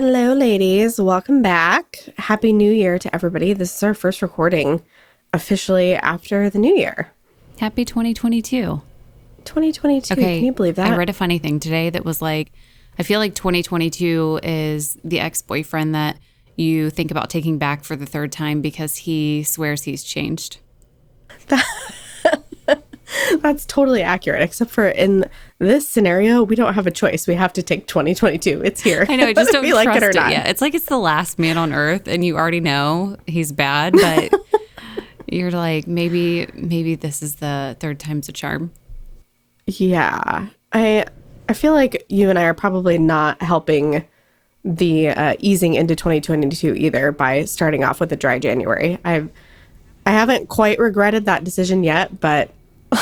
Hello, ladies. Welcome back. Happy New Year to everybody. This is our first recording officially after the new year. Happy 2022. 2022. Okay. Can you believe that? I read a funny thing today that was like, I feel like 2022 is the ex boyfriend that you think about taking back for the third time because he swears he's changed. That's totally accurate, except for in this scenario, we don't have a choice. We have to take 2022. It's here. I know, I just don't we like trust it or it not. yet. It's like it's the last man on earth and you already know he's bad, but you're like, maybe, maybe this is the third time's a charm. Yeah. I I feel like you and I are probably not helping the uh, easing into 2022 either by starting off with a dry January. I've I haven't quite regretted that decision yet, but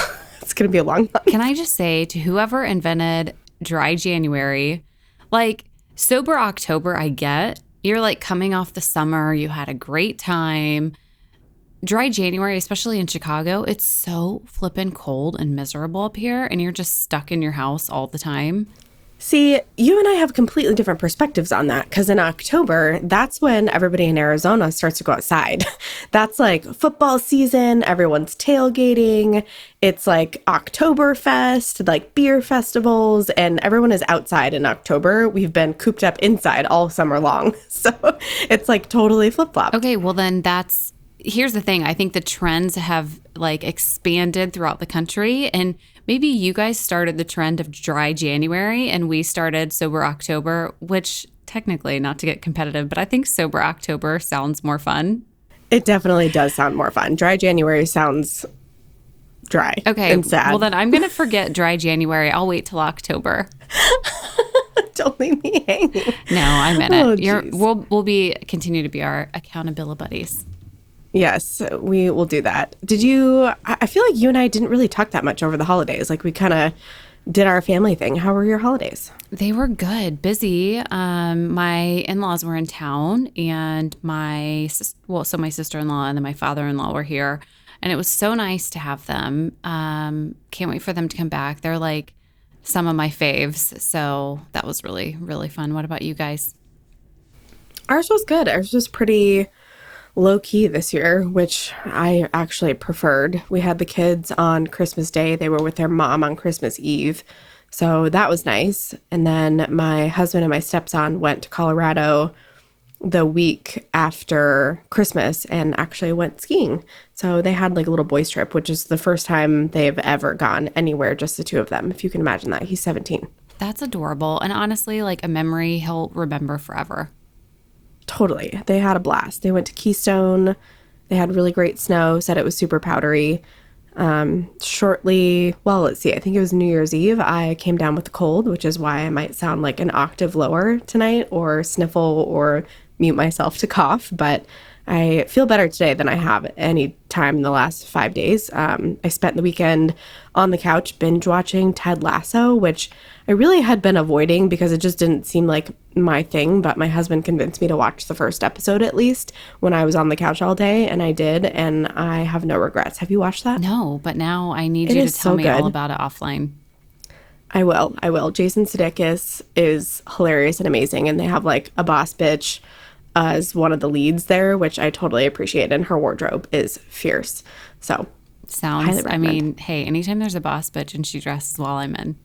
it's going to be a long one. Can I just say to whoever invented dry January, like sober October, I get. You're like coming off the summer, you had a great time. Dry January, especially in Chicago, it's so flippin' cold and miserable up here, and you're just stuck in your house all the time. See, you and I have completely different perspectives on that because in October, that's when everybody in Arizona starts to go outside. That's like football season, everyone's tailgating. It's like Oktoberfest, like beer festivals, and everyone is outside in October. We've been cooped up inside all summer long. So it's like totally flip flop. Okay, well, then that's here's the thing. I think the trends have like expanded throughout the country, and maybe you guys started the trend of dry January and we started sober October, which technically, not to get competitive, but I think sober October sounds more fun. It definitely does sound more fun. Dry January sounds dry Okay, and sad. well, then I'm going to forget dry January. I'll wait till October. Don't leave me hanging. No, I meant Oh, it. You're, we'll, we'll be continue to be our accountability buddies. Yes, we will do that. Did you? I feel like you and I didn't really talk that much over the holidays. Like we kind of did our family thing. How were your holidays? They were good, busy. Um, my in-laws were in town, and my well, so my sister-in-law and then my father-in-law were here, and it was so nice to have them. Um, can't wait for them to come back. They're like some of my faves, so that was really really fun. What about you guys? Ours was good. Ours was pretty low key this year, which I actually preferred. We had the kids on Christmas Day. They were with their mom on Christmas Eve. So that was nice. And then my husband and my stepson went to Colorado the week after Christmas and actually went skiing. So they had like a little boys trip, which is the first time they've ever gone anywhere, just the two of them. If you can imagine that. He's 17. That's adorable, and honestly, like a memory he'll remember forever. Totally. They had a blast. They went to Keystone. They had really great snow, said it was super powdery. Um, shortly, well, let's see, I think it was New Year's Eve, I came down with a cold, which is why I might sound like an octave lower tonight or sniffle or mute myself to cough. But I feel better today than I have any time in the last five days. Um, I spent the weekend on the couch binge watching Ted Lasso, which I really had been avoiding because it just didn't seem like my thing. But my husband convinced me to watch the first episode at least when I was on the couch all day, and I did, and I have no regrets. Have you watched that? No, but now I need It you to tell so me all about it offline. I will. I will. Jason Sudeikis is hilarious and amazing, and they have like a boss bitch as one of the leads there, which I totally appreciate. And her wardrobe is fierce. So, Sounds. I mean, hey, anytime there's a boss bitch and she dresses well, I'm in.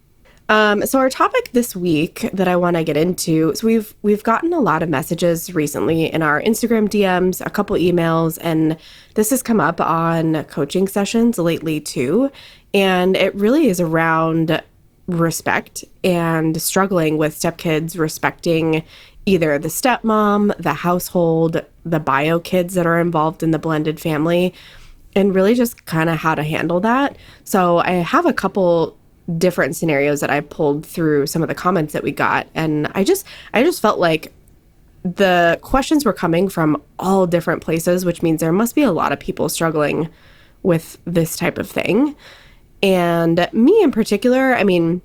um, so our topic this week that I want to get into. So we've we've gotten a lot of messages recently in our Instagram DMs, a couple emails, and this has come up on coaching sessions lately too. And it really is around respect and struggling with stepkids respecting either the stepmom, the household, the bio kids that are involved in the blended family, and really just kind of how to handle that. So I have a couple different scenarios that I pulled through some of the comments that we got and I just I just felt like the questions were coming from all different places, which means there must be a lot of people struggling with this type of thing. And me in particular, I mean,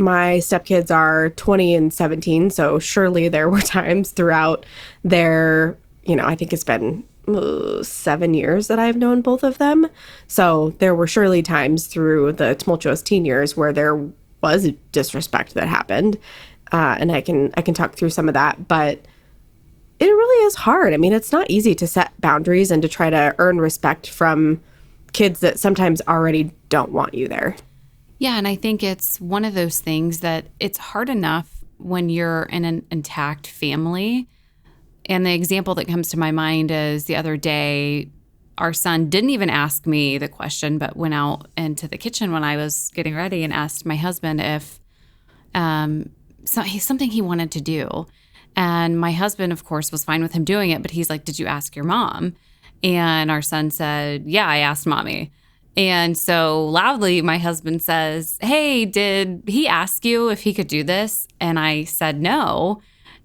my stepkids are 20 and 17, so surely there were times throughout their, you know, I think it's been uh, seven years that I've known both of them. So there were surely times through the tumultuous teen years where there was disrespect that happened, uh, and I can I can talk through some of that, but it really is hard. I mean, it's not easy to set boundaries and to try to earn respect from kids that sometimes already don't want you there. Yeah, and I think it's one of those things that it's hard enough when you're in an intact family. And the example that comes to my mind is the other day, our son didn't even ask me the question, but went out into the kitchen when I was getting ready and asked my husband if um, so, something he wanted to do. And my husband, of course, was fine with him doing it, but he's like, Did you ask your mom? And our son said, Yeah, I asked mommy. And so loudly, my husband says, Hey, did he ask you if he could do this? And I said, No.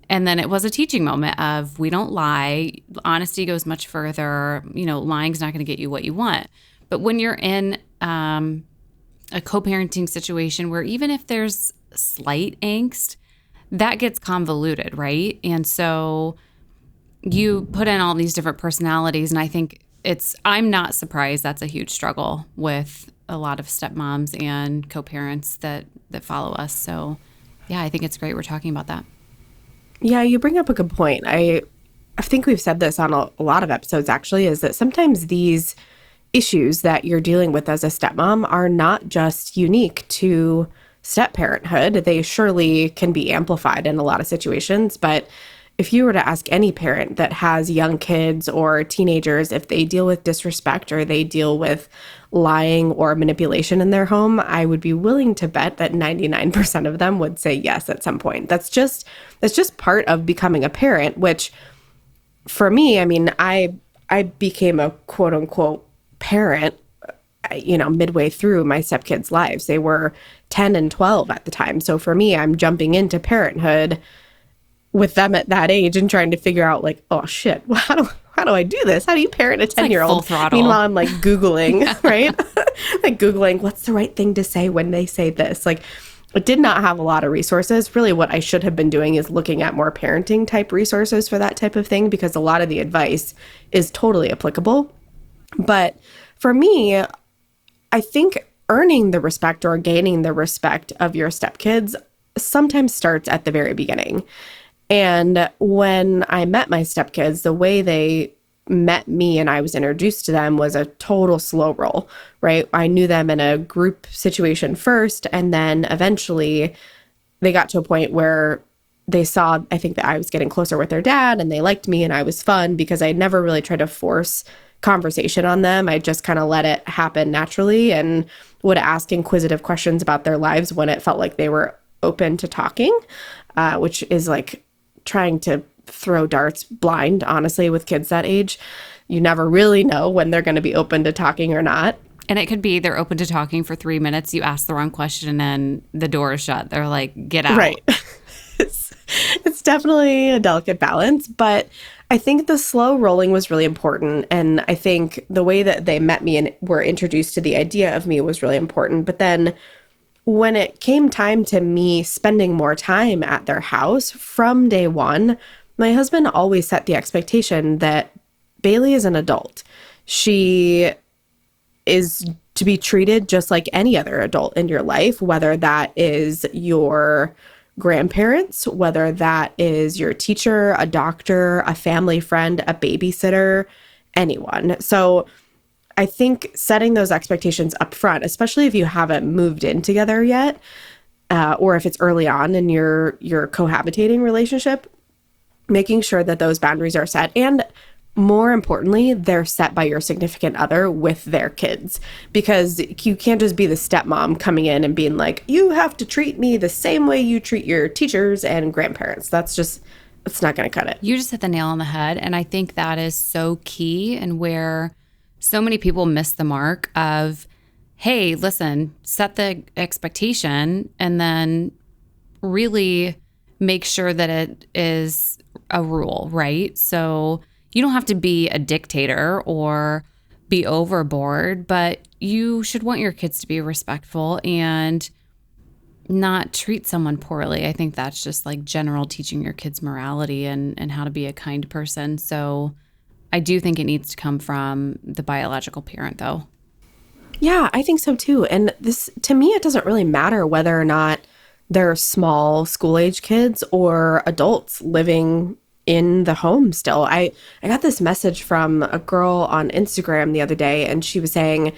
And then it was a teaching moment of we don't lie. Honesty goes much further. You know, lying's not going to get you what you want. But when you're in um, a co parenting situation where even if there's slight angst, that gets convoluted, right? And so you put in all these different personalities, and I think it's, I'm not surprised that's a huge struggle with a lot of stepmoms and co parents that, that follow us. So, yeah, I think it's great we're talking about that. Yeah, you bring up a good point. I, I think we've said this on a, a lot of episodes actually, is that sometimes these issues that you're dealing with as a stepmom are not just unique to step parenthood. They surely can be amplified in a lot of situations, but if you were to ask any parent that has young kids or teenagers if they deal with disrespect or they deal with lying or manipulation in their home, I would be willing to bet that 99% of them would say yes at some point. That's just that's just part of becoming a parent, which for me, I mean, I I became a quote unquote parent uh, you know, midway through my stepkids' lives. They were 10 and 12 at the time. So for me, I'm jumping into parenthood with them at that age and trying to figure out like, oh shit, well, how do how do I do this? How do you parent a 10 year old? Meanwhile, I'm like Googling, right? like Googling what's the right thing to say when they say this. Like I did not have a lot of resources. Really, what I should have been doing is looking at more parenting type resources for that type of thing because a lot of the advice is totally applicable. But for me, I think earning the respect or gaining the respect of your stepkids sometimes starts at the very beginning. And when I met my stepkids, the way they met me and I was introduced to them was a total slow roll, right? I knew them in a group situation first, and then eventually they got to a point where they saw, I think, that I was getting closer with their dad and they liked me and I was fun because I never really tried to force conversation on them. I just kind of let it happen naturally and would ask inquisitive questions about their lives when it felt like they were open to talking, uh, which is like trying to throw darts blind, honestly, with kids that age. You never really know when they're going to be open to talking or not. And it could be they're open to talking for three minutes. You ask the wrong question and the door is shut. They're like, get out. Right. it's, it's definitely a delicate balance, but I think the slow rolling was really important. And I think the way that they met me and were introduced to the idea of me was really important. But then when it came time to me spending more time at their house from day one, my husband always set the expectation that Bailey is an adult. She is to be treated just like any other adult in your life, whether that is your grandparents, whether that is your teacher, a doctor, a family friend, a babysitter, anyone. So I think setting those expectations up front, especially if you haven't moved in together yet, uh, or if it's early on in your your cohabitating relationship, making sure that those boundaries are set and more importantly, they're set by your significant other with their kids because you can't just be the stepmom coming in and being like, you have to treat me the same way you treat your teachers and grandparents. That's just, it's not going to cut it. You just hit the nail on the head. And I think that is so key and where so many people miss the mark of, hey, listen, set the expectation and then really make sure that it is a rule, right? So, you don't have to be a dictator or be overboard, but you should want your kids to be respectful and not treat someone poorly. I think that's just like general teaching your kids morality and, and how to be a kind person. So I do think it needs to come from the biological parent, though. Yeah, I think so too. And this, to me, it doesn't really matter whether or not they're small school age kids or adults living in the home still. I, I got this message from a girl on Instagram the other day, and she was saying,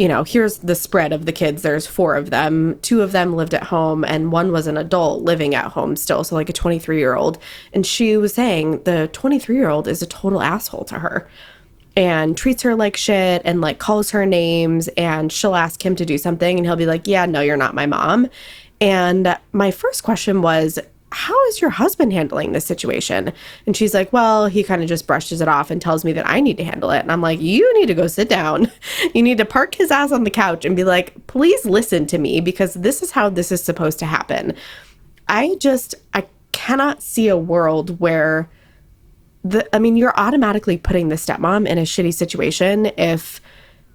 you know, here's the spread of the kids. There's four of them. Two of them lived at home, and one was an adult living at home still. So, like a 23 year old. And she was saying the 23 year old is a total asshole to her and treats her like shit and like calls her names. And she'll ask him to do something, and he'll be like, Yeah, no, you're not my mom. And my first question was, how is your husband handling this situation? And she's like, well, he kind of just brushes it off and tells me that I need to handle it. And I'm like, you need to go sit down. You need to park his ass on the couch and be like, please listen to me because this is how this is supposed to happen. I just, I cannot see a world where the, I mean, you're automatically putting the stepmom in a shitty situation if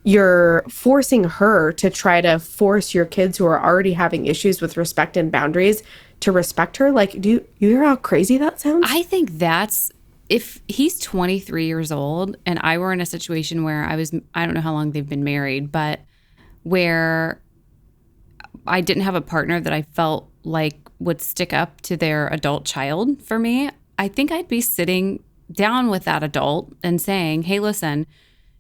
you're forcing her to try to force your kids who are already having issues with respect and boundaries to respect her. Like, do you, you hear how crazy that sounds? I think that's if he's 23 years old and I were in a situation where I was, I don't know how long they've been married, but where I didn't have a partner that I felt like would stick up to their adult child for me, I think I'd be sitting down with that adult and saying, hey, listen,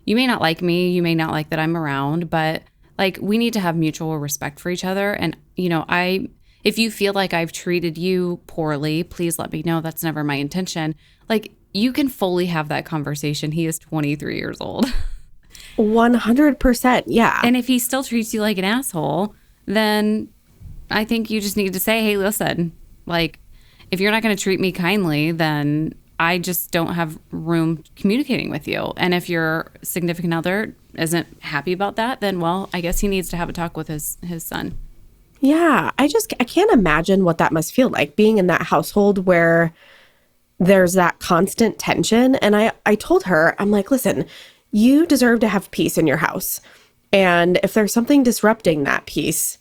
you may not like me, you may not like that I'm around, but like we need to have mutual respect for each other. And, you know, I, if you feel like I've treated you poorly, please let me know. That's never my intention. Like you can fully have that conversation. He is 23 years old. 100%. Yeah. And if he still treats you like an asshole, then I think you just need to say, hey, listen, like, if you're not going to treat me kindly, then I just don't have room communicating with you. And if your significant other isn't happy about that, then well, I guess he needs to have a talk with his his son. Yeah, I just I can't imagine what that must feel like being in that household where there's that constant tension and I I told her I'm like, "Listen, you deserve to have peace in your house. And if there's something disrupting that peace,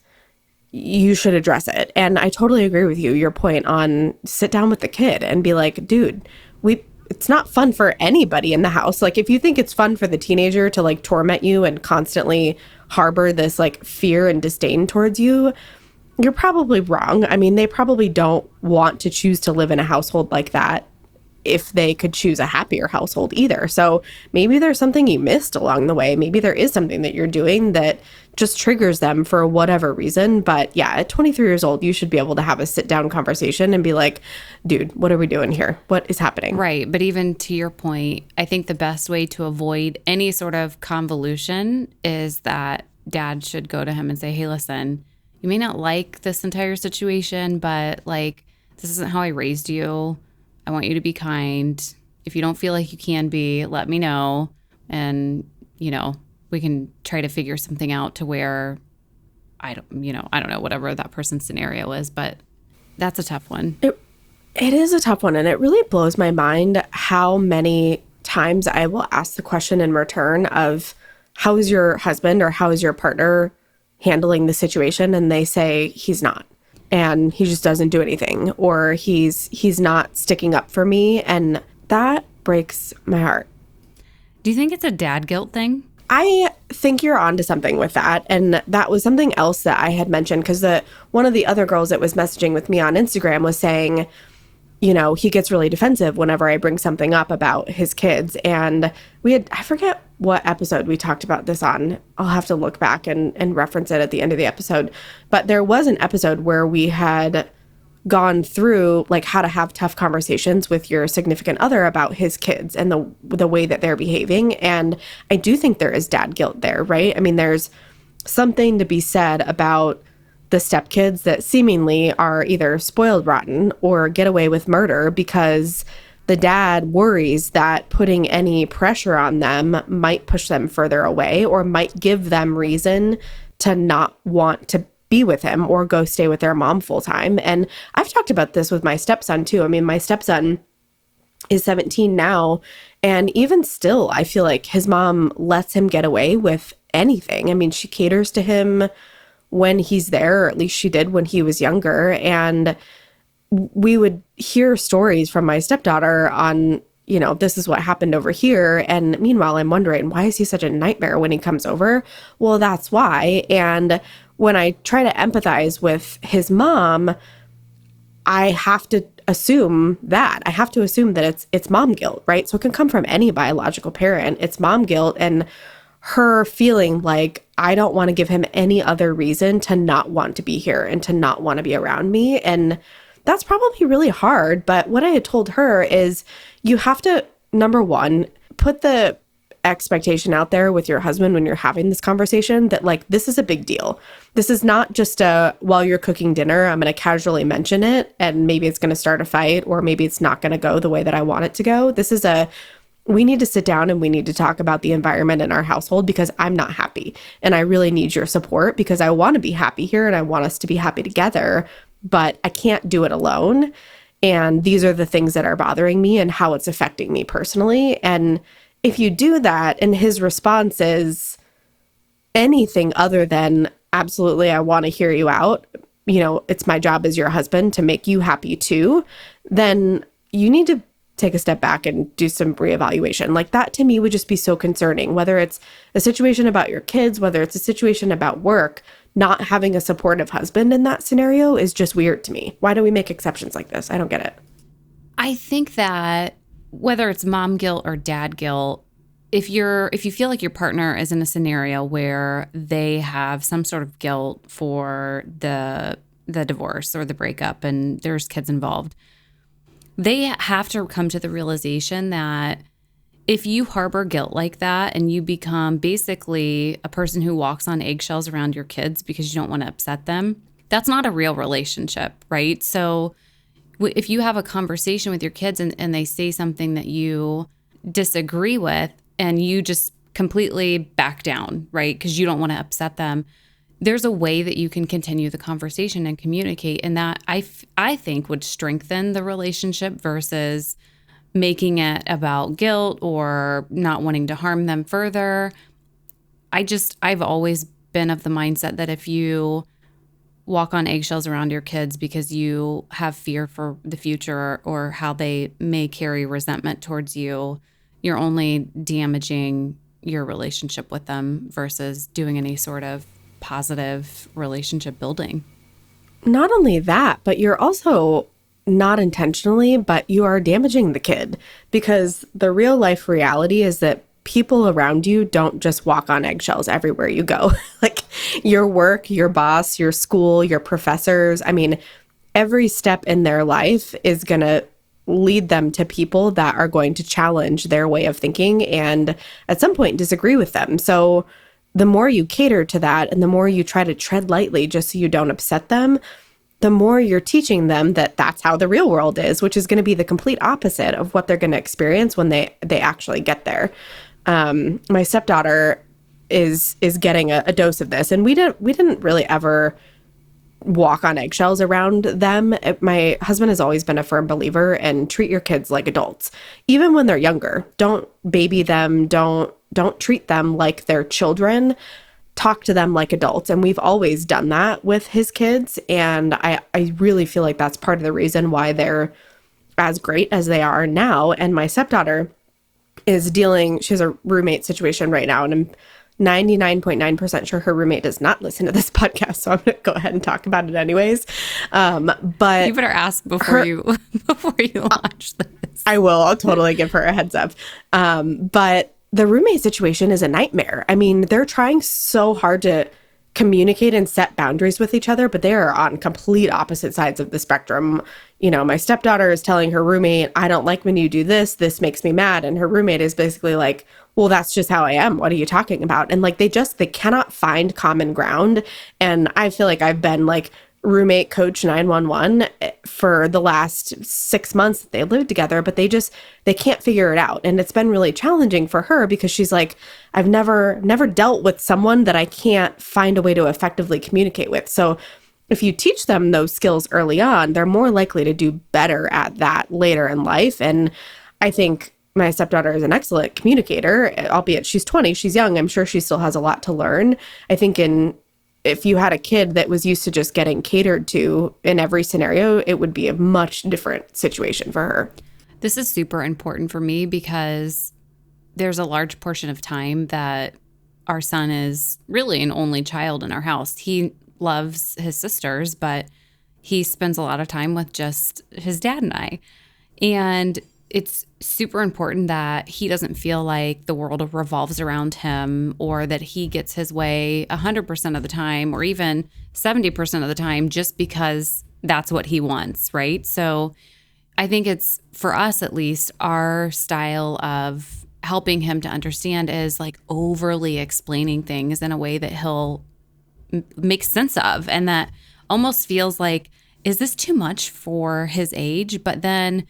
you should address it. And I totally agree with you. Your point on sit down with the kid and be like, dude, we it's not fun for anybody in the house. Like if you think it's fun for the teenager to like torment you and constantly harbor this like fear and disdain towards you, you're probably wrong. I mean, they probably don't want to choose to live in a household like that if they could choose a happier household either. So maybe there's something you missed along the way. Maybe there is something that you're doing that just triggers them for whatever reason. But yeah, at 23 years old, you should be able to have a sit down conversation and be like, dude, what are we doing here? What is happening? Right. But even to your point, I think the best way to avoid any sort of convolution is that dad should go to him and say, hey, listen, you may not like this entire situation, but like, this isn't how I raised you I want you to be kind. If you don't feel like you can be, let me know. And, you know, we can try to figure something out to where I don't, you know, I don't know, whatever that person's scenario is, but that's a tough one. It, it is a tough one. And it really blows my mind how many times I will ask the question in return of, how is your husband or how is your partner handling the situation? And they say, he's not and he just doesn't do anything or he's he's not sticking up for me and that breaks my heart. Do you think it's a dad guilt thing? I think you're onto something with that. And that was something else that I had mentioned because the one of the other girls that was messaging with me on Instagram was saying, you know, he gets really defensive whenever I bring something up about his kids. And we had, I forget what episode we talked about this on. I'll have to look back and, and reference it at the end of the episode. But there was an episode where we had gone through like how to have tough conversations with your significant other about his kids and the the way that they're behaving and I do think there is dad guilt there, right? I mean there's something to be said about the stepkids that seemingly are either spoiled rotten or get away with murder because the dad worries that putting any pressure on them might push them further away or might give them reason to not want to be with him or go stay with their mom full time. And I've talked about this with my stepson too. I mean, my stepson is 17 now. And even still, I feel like his mom lets him get away with anything. I mean, she caters to him when he's there, or at least she did when he was younger. And we would hear stories from my stepdaughter on, you know, this is what happened over here. And meanwhile, I'm wondering, why is he such a nightmare when he comes over? Well, that's why. And when I try to empathize with his mom, I have to assume that. I have to assume that it's it's mom guilt, right? So it can come from any biological parent. It's mom guilt and her feeling like I don't want to give him any other reason to not want to be here and to not want to be around me and that's probably really hard, but what I had told her is you have to number 1 put the expectation out there with your husband when you're having this conversation that like this is a big deal. This is not just a while you're cooking dinner, I'm going to casually mention it and maybe it's going to start a fight or maybe it's not going to go the way that I want it to go. This is a we need to sit down and we need to talk about the environment in our household because I'm not happy. And I really need your support because I want to be happy here and I want us to be happy together, but I can't do it alone. And these are the things that are bothering me and how it's affecting me personally. And if you do that and his response is anything other than absolutely I want to hear you out, you know, it's my job as your husband to make you happy too, then you need to take a step back and do some reevaluation. Like that to me would just be so concerning, whether it's a situation about your kids, whether it's a situation about work, not having a supportive husband in that scenario is just weird to me. Why do we make exceptions like this? I don't get it. I think that whether it's mom guilt or dad guilt, if you're if you feel like your partner is in a scenario where they have some sort of guilt for the the divorce or the breakup and there's kids involved, they have to come to the realization that if you harbor guilt like that and you become basically a person who walks on eggshells around your kids because you don't want to upset them, that's not a real relationship, right? So if you have a conversation with your kids and, and they say something that you disagree with and you just completely back down, right? Because you don't want to upset them. There's a way that you can continue the conversation and communicate, and that I, f- I think would strengthen the relationship versus making it about guilt or not wanting to harm them further. I just, I've always been of the mindset that if you walk on eggshells around your kids because you have fear for the future or how they may carry resentment towards you, you're only damaging your relationship with them versus doing any sort of positive relationship building. Not only that, but you're also not intentionally, but you are damaging the kid because the real life reality is that people around you don't just walk on eggshells everywhere you go. like your work, your boss, your school, your professors. I mean, every step in their life is going to lead them to people that are going to challenge their way of thinking and at some point disagree with them. So the more you cater to that and the more you try to tread lightly just so you don't upset them, the more you're teaching them that that's how the real world is, which is going to be the complete opposite of what they're going to experience when they they actually get there um, my stepdaughter is is getting a, a dose of this, and we didn't we didn't really ever walk on eggshells around them. My husband has always been a firm believer and treat your kids like adults, even when they're younger. Don't baby them. Don't don't treat them like they're children. Talk to them like adults. And we've always done that with his kids. And I, I really feel like that's part of the reason why they're as great as they are now. And my stepdaughter is dealing, she has a roommate situation right now, and I'm 99.9% sure her roommate does not listen to this podcast, so I'm going to go ahead and talk about it anyways. Um, but you better ask before her, you before you launch this. I will. I'll totally give her a heads up. Um, but the roommate situation is a nightmare. I mean, they're trying so hard to communicate and set boundaries with each other, but they are on complete opposite sides of the spectrum. You know, my stepdaughter is telling her roommate, I don't like when you do this. This makes me mad. And her roommate is basically like, well, that's just how I am. What are you talking about? And like, they just, they cannot find common ground. And I feel like I've been like roommate coach 911 eh, for the last six months that they lived together but they just they can't figure it out. And it's been really challenging for her because she's like i've never never dealt with someone that i can't find a way to effectively communicate with. So if you teach them those skills early on they're more likely to do better at that later in life. And i think my stepdaughter is an excellent communicator albeit she's 20 she's young. I'm sure she still has a lot to learn. I think in if you had a kid that was used to just getting catered to in every scenario, it would be a much different situation for her. This is super important for me because there's a large portion of time that our son is really an only child in our house. He loves his sisters, but he spends a lot of time with just his dad and I. And it's super important that he doesn't feel like the world revolves around him or that he gets his way 100% of the time or even 70% of the time just because that's what he wants, right? So I think it's for us at least, our style of helping him to understand is like overly explaining things in a way that he'll m- make sense of and that almost feels like, is this too much for his age? But then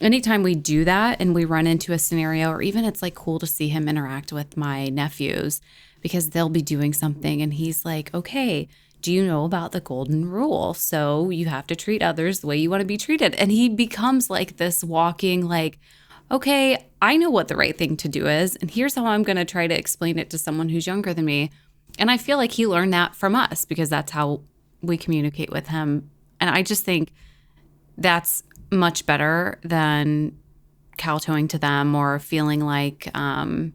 anytime we do that and we run into a scenario, or even it's like cool to see him interact with my nephews because they'll be doing something and he's like, okay, do you know about the golden rule? So you have to treat others the way you want to be treated. And he becomes like this walking, like, okay, I know what the right thing to do is. And here's how I'm going to try to explain it to someone who's younger than me. And I feel like he learned that from us because that's how we communicate with him. And I just think that's much better than kowtowing to them or feeling like um,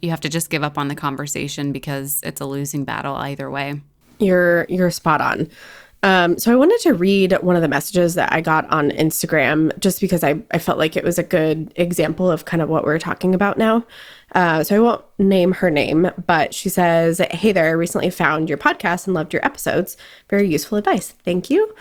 you have to just give up on the conversation because it's a losing battle either way. You're you're spot on. Um, so I wanted to read one of the messages that I got on Instagram just because I, I felt like it was a good example of kind of what we're talking about now. Uh, so I won't name her name, but she says, Hey there, I recently found your podcast and loved your episodes. Very useful advice. Thank you.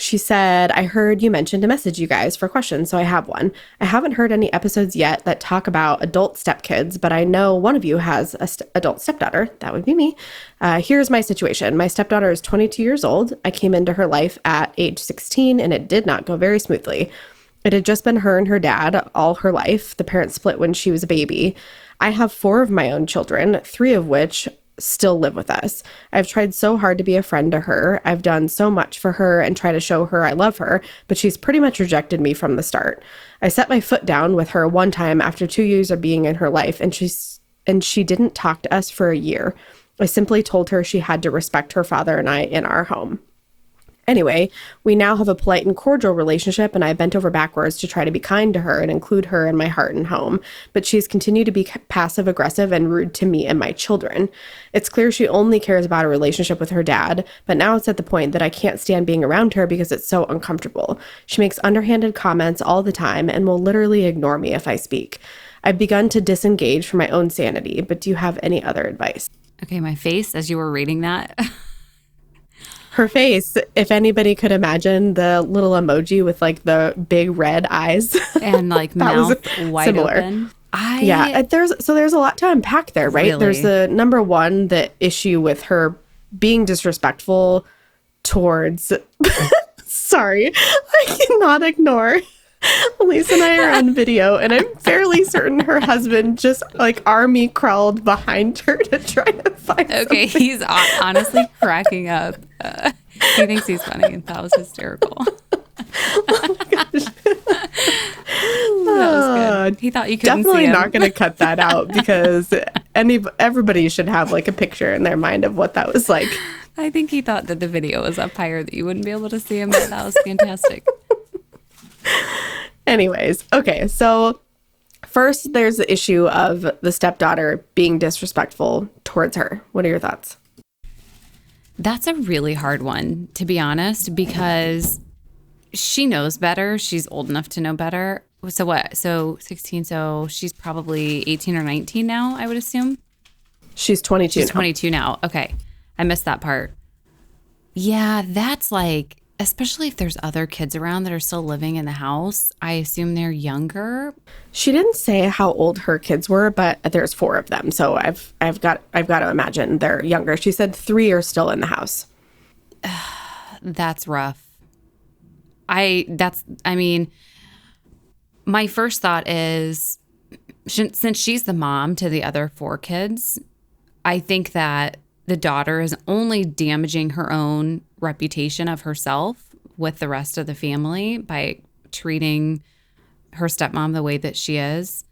She said, I heard you mentioned to message you guys for questions, so I have one. I haven't heard any episodes yet that talk about adult stepkids, but I know one of you has an st- adult stepdaughter. That would be me. Uh, here's my situation my stepdaughter is 22 years old. I came into her life at age 16, and it did not go very smoothly. It had just been her and her dad all her life. The parents split when she was a baby. I have four of my own children, three of which still live with us. I've tried so hard to be a friend to her. I've done so much for her and try to show her I love her, but she's pretty much rejected me from the start. I set my foot down with her one time after 2 years of being in her life and she's and she didn't talk to us for a year. I simply told her she had to respect her father and I in our home. Anyway, we now have a polite and cordial relationship, and I bent over backwards to try to be kind to her and include her in my heart and home. But she's continued to be passive aggressive and rude to me and my children. It's clear she only cares about a relationship with her dad, but now it's at the point that I can't stand being around her because it's so uncomfortable. She makes underhanded comments all the time and will literally ignore me if I speak. I've begun to disengage for my own sanity, but do you have any other advice? Okay, my face as you were reading that. her face, if anybody could imagine the little emoji with like the big red eyes and like mouth wide similar. open. I yeah, uh, there's so there's a lot to unpack there, right? Really? There's the number one, the issue with her being disrespectful towards. sorry, I cannot ignore Elise and I are on video, and I'm fairly certain her husband just like army crawled behind her to try to find. Okay, something. he's honestly cracking up. Uh, he thinks he's funny, and that was hysterical. oh my gosh. that was good. He thought you couldn't definitely not going to cut that out because any everybody should have like a picture in their mind of what that was like. I think he thought that the video was up higher that you wouldn't be able to see him. But that was fantastic. Anyways, okay, so first there's the issue of the stepdaughter being disrespectful towards her. What are your thoughts? That's a really hard one, to be honest, because she knows better. She's old enough to know better. So what? So 16, so she's probably 18 or 19 now, I would assume. She's 22. She's 22 now. Okay. I missed that part. Yeah, that's like especially if there's other kids around that are still living in the house. I assume they're younger. She didn't say how old her kids were, but there's four of them. So I've I've got I've got to imagine they're younger. She said 3 are still in the house. that's rough. I that's I mean my first thought is since she's the mom to the other four kids, I think that the daughter is only damaging her own reputation of herself with the rest of the family by treating her stepmom the way that she is.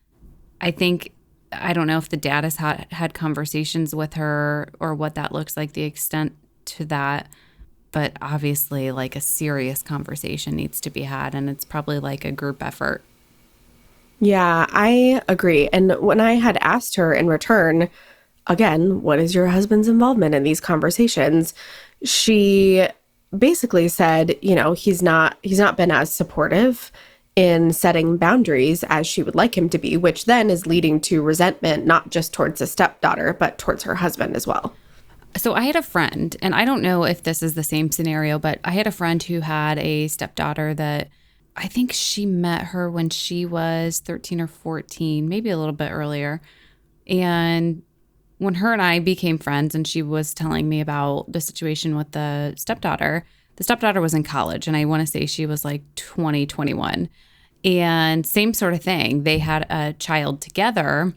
I think I don't know if the dad has had, had conversations with her or what that looks like, the extent to that. But obviously, like a serious conversation needs to be had, and it's probably like a group effort. Yeah, I agree. And when I had asked her in return, again, what is your husband's involvement in these conversations? She basically said, you know, he's not he's not been as supportive in setting boundaries as she would like him to be, which then is leading to resentment not just towards the stepdaughter, but towards her husband as well. So I had a friend, and I don't know if this is the same scenario, but I had a friend who had a stepdaughter that I think she met her when she was 13 or 14, maybe a little bit earlier. And when her and I became friends and she was telling me about the situation with the stepdaughter, the stepdaughter was in college and I want to say she was like 20, 21. And same sort of thing. They had a child together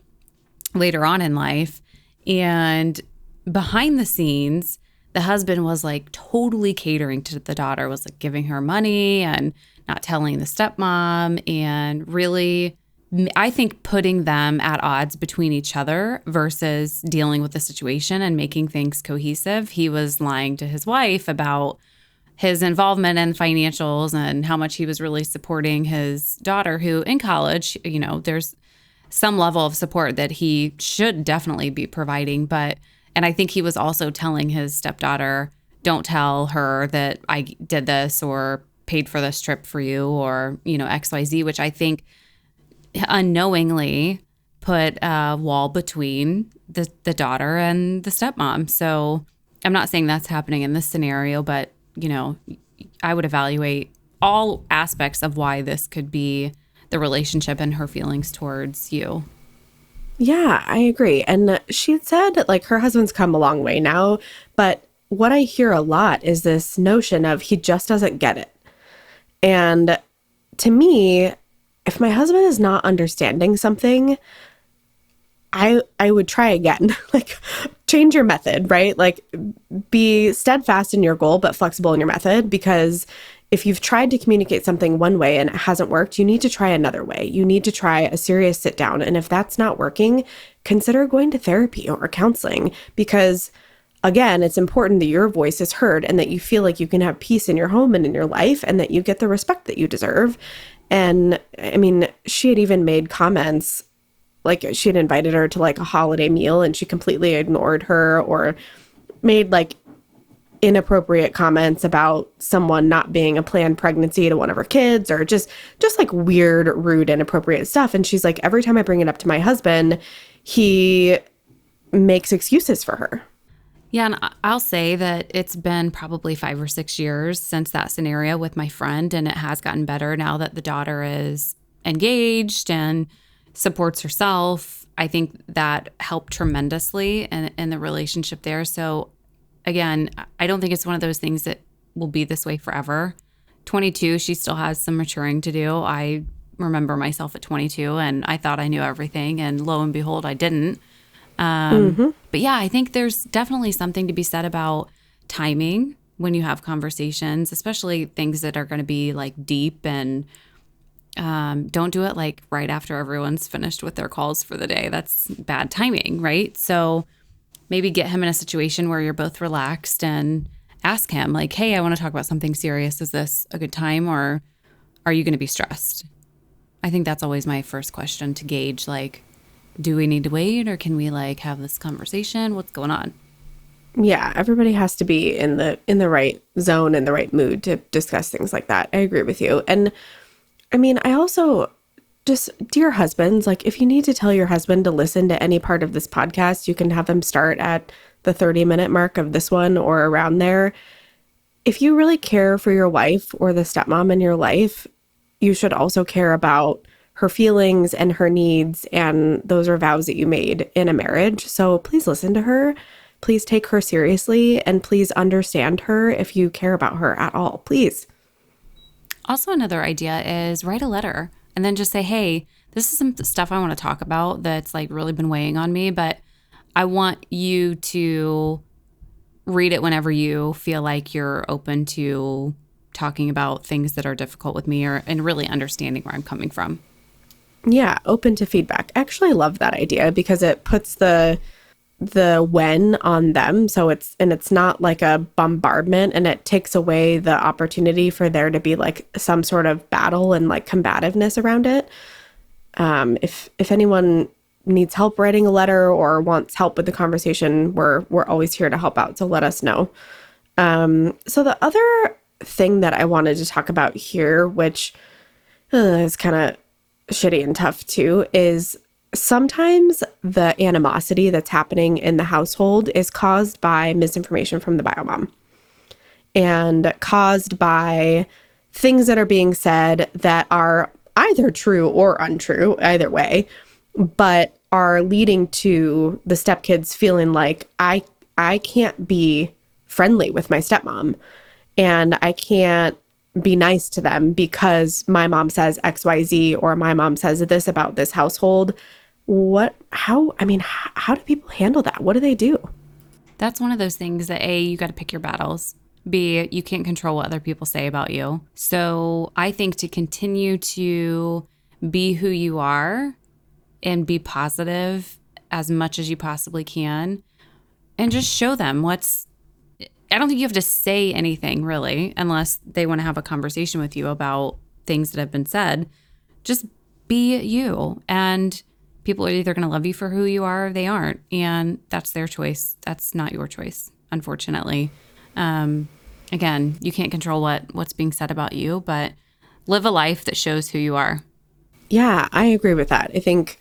later on in life. And behind the scenes, the husband was like totally catering to the daughter, was like giving her money and not telling the stepmom and really I think putting them at odds between each other versus dealing with the situation and making things cohesive. He was lying to his wife about his involvement in financials and how much he was really supporting his daughter, who in college, you know, there's some level of support that he should definitely be providing. But, and I think he was also telling his stepdaughter, don't tell her that I did this or paid for this trip for you or, you know, XYZ, which I think unknowingly put a wall between the, the daughter and the stepmom. So I'm not saying that's happening in this scenario, but you know, I would evaluate all aspects of why this could be the relationship and her feelings towards you. Yeah, I agree. And she had said like her husband's come a long way now, but what I hear a lot is this notion of he just doesn't get it. And to me, if my husband is not understanding something, I I would try again. like change your method, right? Like be steadfast in your goal but flexible in your method because if you've tried to communicate something one way and it hasn't worked, you need to try another way. You need to try a serious sit down. And if that's not working, consider going to therapy or counseling because again, it's important that your voice is heard and that you feel like you can have peace in your home and in your life and that you get the respect that you deserve. And I mean, she had even made comments like she had invited her to like a holiday meal and she completely ignored her or made like inappropriate comments about someone not being a planned pregnancy to one of her kids or just just like weird rude inappropriate stuff. And she's like every time i bring it up to my husband he makes excuses for her yeah, and I'll say that it's been probably five or six years since that scenario with my friend, and it has gotten better now that the daughter is engaged and supports herself. I think that helped tremendously in, in the relationship there. So, again, I don't think it's one of those things that will be this way forever. 22, she still has some maturing to do. I remember myself at 22 and I thought I knew everything, and lo and behold, I didn't. Um, mm-hmm. But yeah, I think there's definitely something to be said about timing when you have conversations, especially things that are going to be like deep and um, don't do it like right after everyone's finished with their calls for the day. That's bad timing, right? So maybe get him in a situation where you're both relaxed and ask him, like, hey, I want to talk about something serious. Is this a good time or are you going to be stressed? I think that's always my first question to gauge, like, do we need to wait or can we like have this conversation? What's going on? Yeah, everybody has to be in the in the right zone in the right mood to discuss things like that. I agree with you. And I mean, I also just dear husbands, like if you need to tell your husband to listen to any part of this podcast, you can have them start at the 30 minute mark of this one or around there. If you really care for your wife or the stepmom in your life, you should also care about her feelings and her needs. And those are vows that you made in a marriage. So please listen to her. Please take her seriously and please understand her if you care about her at all. Please. Also, another idea is write a letter and then just say, hey, this is some stuff I want to talk about that's like really been weighing on me, but I want you to read it whenever you feel like you're open to talking about things that are difficult with me or and really understanding where I'm coming from. Yeah, open to feedback. I actually love that idea because it puts the the when on them. So it's and it's not like a bombardment and it takes away the opportunity for there to be like some sort of battle and like combativeness around it. Um if if anyone needs help writing a letter or wants help with the conversation we're we're always here to help out. So let us know. Um so the other thing that i wanted to talk about here which uh, is kind of shitty and tough too is sometimes the animosity that's happening in the household is caused by misinformation from the biomom and caused by things that are being said that are either true or untrue, either way, but are leading to the stepkids feeling like I I can't be friendly with my stepmom and I can't be nice to them because my mom says XYZ or my mom says this about this household what how i mean how, how do people handle that what do they do That's one of those things that A, you got to pick your battles. B, you can't control what other people say about you. So I think to continue to be who you are and be positive as much as you possibly can and just show them what's. I don't think you have to say anything really, unless they want to have a conversation with you about things that have been said. Just be you. And people are either going to love you for who you are or they aren't. And that's their choice. That's not your choice, unfortunately. Um, again, you can't control what what's being said about you, but live a life that shows who you are. yeah i agree with that i think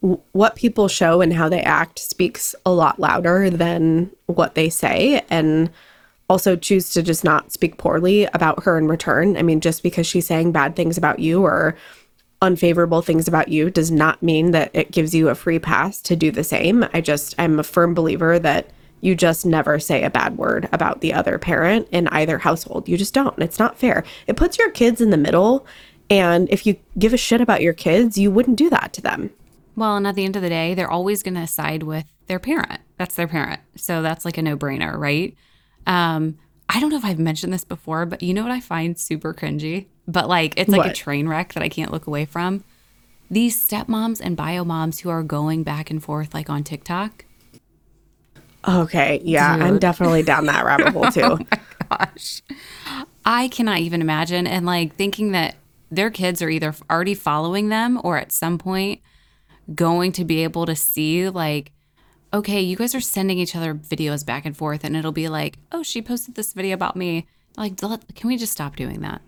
what people show and how they act speaks a lot louder than what they say and also choose to just not speak poorly about her in return i mean just because she's saying bad things about you or unfavorable things about you does not mean that it gives you a free pass to do the same. I just, I'm a firm believer that you just never say a bad word about the other parent in either household. You just don't. It's not fair. It puts your kids in the middle. And if you give a shit about your kids, you wouldn't do that to them. Well, and at the end of the day, they're always going to side with their parent. That's their parent. So that's like a no brainer, right? Um, I don't know if I've mentioned this before, but you know what I find super cringy? But like, it's like a train wreck that I can't look away from. These stepmoms and bio moms who are going back and forth like on TikTok. Okay. Yeah. I'm definitely down that rabbit hole too. oh my gosh. I cannot even imagine. And like thinking that their kids are either already following them or at some point going to be able to see, like, okay, you guys are sending each other videos back and forth, and it'll be like, oh, she posted this video about me. Like, can we just stop doing that?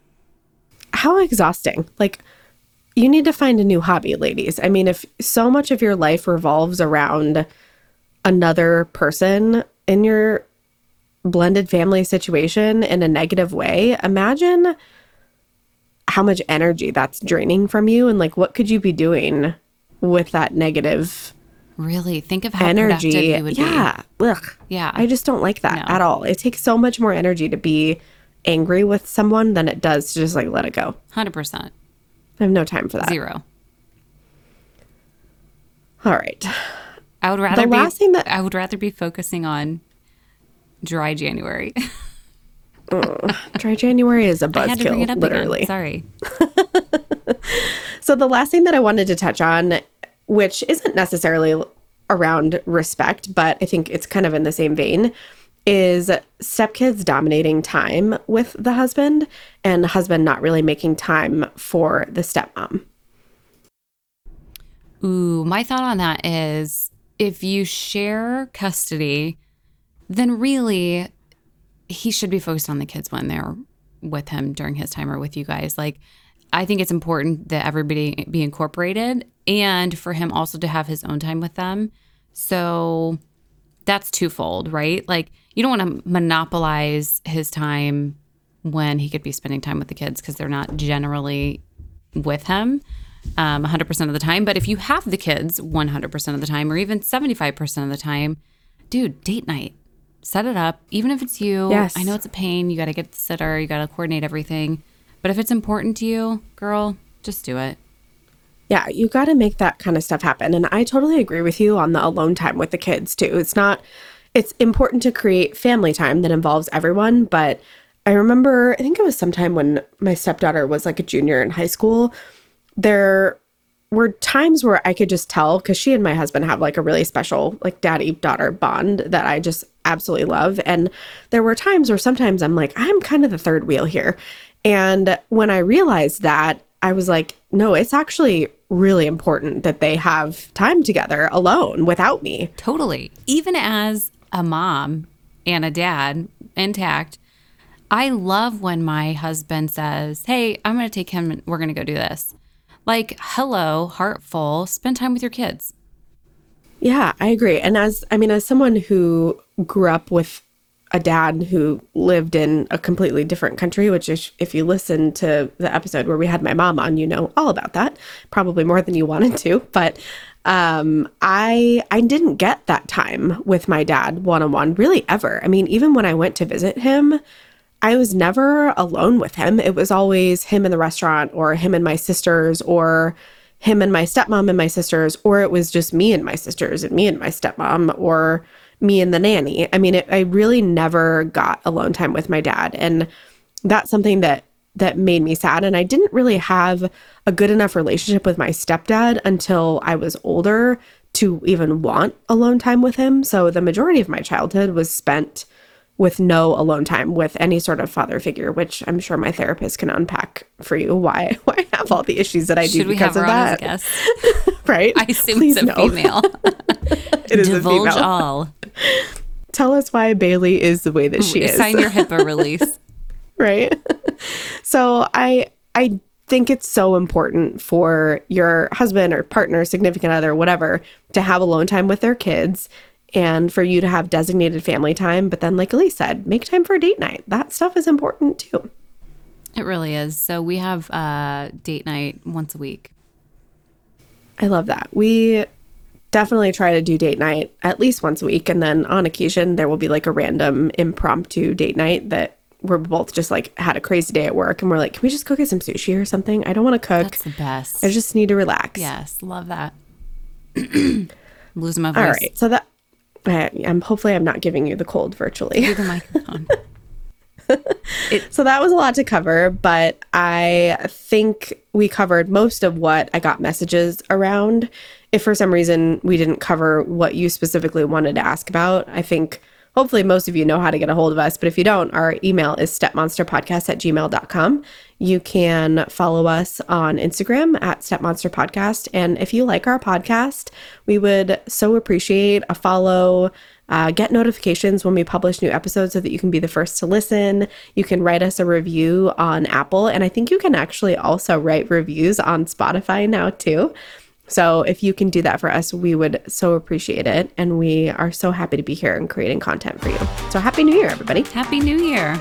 how exhausting. Like, you need to find a new hobby, ladies. I mean, if so much of your life revolves around another person in your blended family situation in a negative way, imagine how much energy that's draining from you and like what could you be doing with that negative Really think of how productive energy? you would be. yeah. Ugh. Yeah. I just don't like that No. at all. It takes so much more energy to be angry with someone than it does to just like let it go. 100%. I have no time for that. Zero. All right. I would rather be, last thing that- I would rather be focusing on dry January. Dry January is a I had to bring it buzzkill, literally. again. Sorry. So the last thing that I wanted to touch on, which isn't necessarily around respect, but I think it's kind of in the same vein, is stepkids dominating time with the husband and husband not really making time for the stepmom. Ooh, my thought on that is if you share custody, then really he should be focused on the kids when they're with him during his time or with you guys. Like, I think it's important that everybody be incorporated and for him also to have his own time with them. So that's twofold, right? Like, you don't want to monopolize his time when he could be spending time with the kids because they're not generally with him um, 100% of the time. But if you have the kids 100% of the time, or even 75% of the time, dude, date night. Set it up, even if it's you. Yes. I know it's a pain. You got to get the sitter, you got to coordinate everything. But if it's important to you, girl, just do it. Yeah, you got to make that kind of stuff happen. And I totally agree with you on the alone time with the kids too. It's not, it's important to create family time that involves everyone. But I remember, I think it was sometime when my stepdaughter was like a junior in high school, there were times where I could just tell because she and my husband have like a really special like daddy daughter bond that I just absolutely love. And there were times where sometimes I'm like, I'm kind of the third wheel here. And when I realized that, I was like, no, it's actually really important that they have time together alone without me. Totally. Even as a mom and a dad intact, I love when my husband says, Hey, I'm going to take him, and we're going to go do this. Like, hello, heartful, spend time with your kids. Yeah, I agree. And as, I mean, as someone who grew up with a dad who lived in a completely different country, which is, if you listen to the episode where we had my mom on, you know all about that, probably more than you wanted to. But um, I I didn't get that time with my dad one on one really ever. I mean, even when I went to visit him, I was never alone with him. It was always him in the restaurant or him and my sisters or him and my stepmom and my sisters, or it was just me and my sisters and me and my stepmom or me and the nanny. I mean, it, I really never got alone time with my dad, and that's something that that made me sad. And I didn't really have a good enough relationship with my stepdad until I was older to even want alone time with him. So the majority of my childhood was spent with no alone time with any sort of father figure, which I'm sure my therapist can unpack for you why why I have all the issues that I do Should we because have of her on as that. guest? right? I assume Please it's a no. female. It is a Divulge female. all. Tell us why Bailey is the way that she is. Sign your HIPAA release. right? so I I think it's so important for your husband or partner, significant other, whatever, to have alone time with their kids and for you to have designated family time. But then, like Elise said, make time for a date night. That stuff is important too. It really is. So we have uh, date night once a week. I love that. We definitely try to do date night at least once a week. And then on occasion, there will be like a random impromptu date night that we're both just like had a crazy day at work and we're like, can we just go get some sushi or something? I don't want to cook. That's the best. I just need to relax. yes, love that. Losing my voice. All right. So that I, I'm hopefully I'm not giving you the cold virtually. The microphone. so that was a lot to cover, but I think we covered most of what I got messages around. If for some reason we didn't cover what you specifically wanted to ask about, I think hopefully most of you know how to get a hold of us. But if you don't, our email is stepmonsterpodcast at gmail.com. You can follow us on Instagram at stepmonsterpodcast. And if you like our podcast, we would so appreciate a follow. Uh, get notifications when we publish new episodes so that you can be the first to listen. You can write us a review on Apple, and I think you can actually also write reviews on Spotify now too. So if you can do that for us, we would so appreciate it. And we are so happy to be here and creating content for you. So happy new year, everybody. Happy New Year.